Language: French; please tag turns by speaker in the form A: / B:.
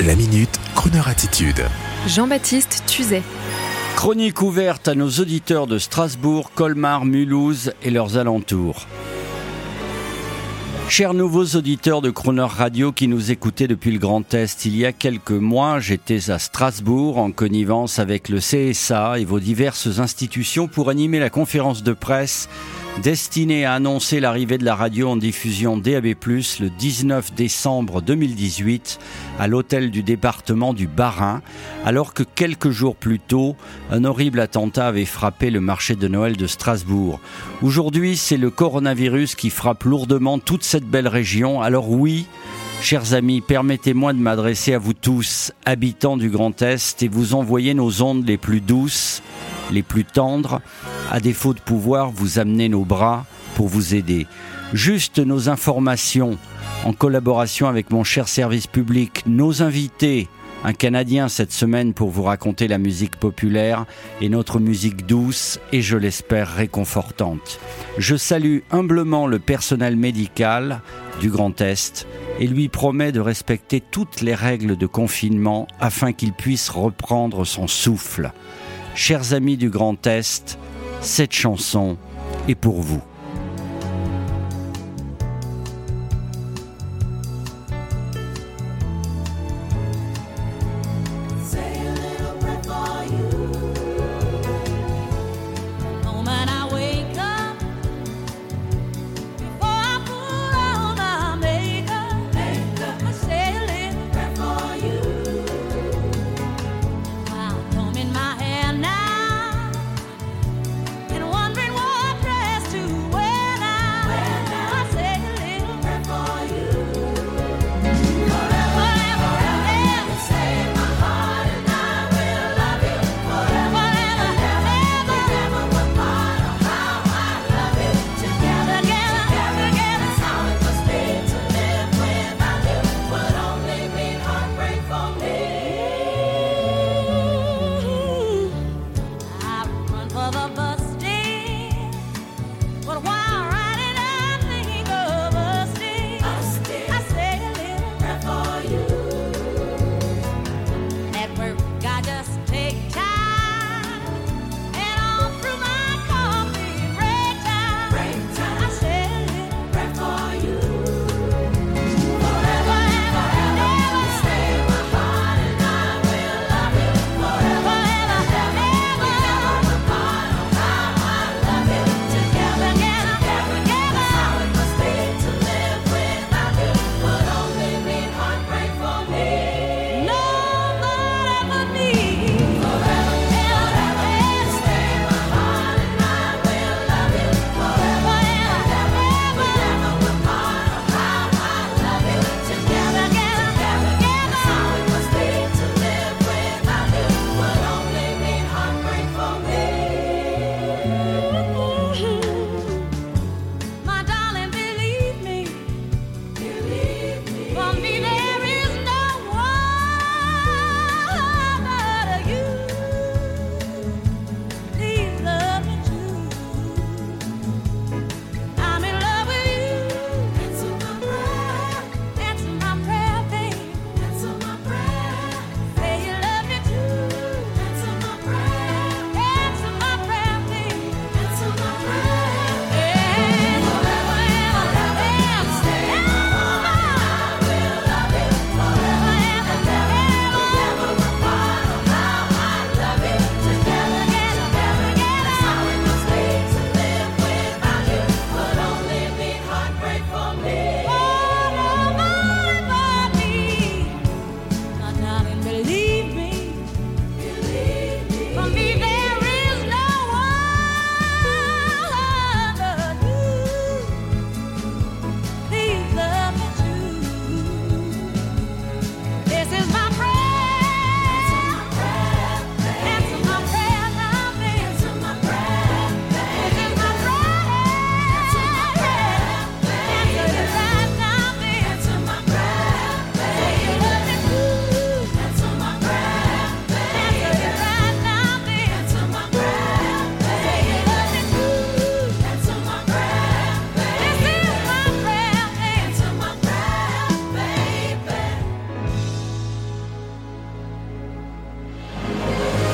A: La minute, Kroneur attitude.
B: Jean-Baptiste Tuzet.
C: Chronique ouverte à nos auditeurs de Strasbourg, Colmar, Mulhouse et leurs alentours. Chers nouveaux auditeurs de Croner Radio qui nous écoutez depuis le Grand Est, il y a quelques mois, j'étais à Strasbourg en connivence avec le CSA et vos diverses institutions pour animer la conférence de presse destinée à annoncer l'arrivée de la radio en diffusion DAB+, le 19 décembre 2018, à l'hôtel du département du Bas-Rhin, alors que quelques jours plus tôt, un horrible attentat avait frappé le marché de Noël de Strasbourg. Aujourd'hui, c'est le coronavirus qui frappe lourdement toute cette belle région, alors oui, Chers amis, permettez-moi de m'adresser à vous tous, habitants du Grand Est, et vous envoyer nos ondes les plus douces, les plus tendres, à défaut de pouvoir vous amener nos bras pour vous aider. Juste nos informations, en collaboration avec mon cher service public, nos invités, un Canadien cette semaine pour vous raconter la musique populaire et notre musique douce et je l'espère réconfortante. Je salue humblement le personnel médical du Grand Est et lui promets de respecter toutes les règles de confinement afin qu'il puisse reprendre son souffle. Chers amis du Grand Est, cette chanson est pour vous.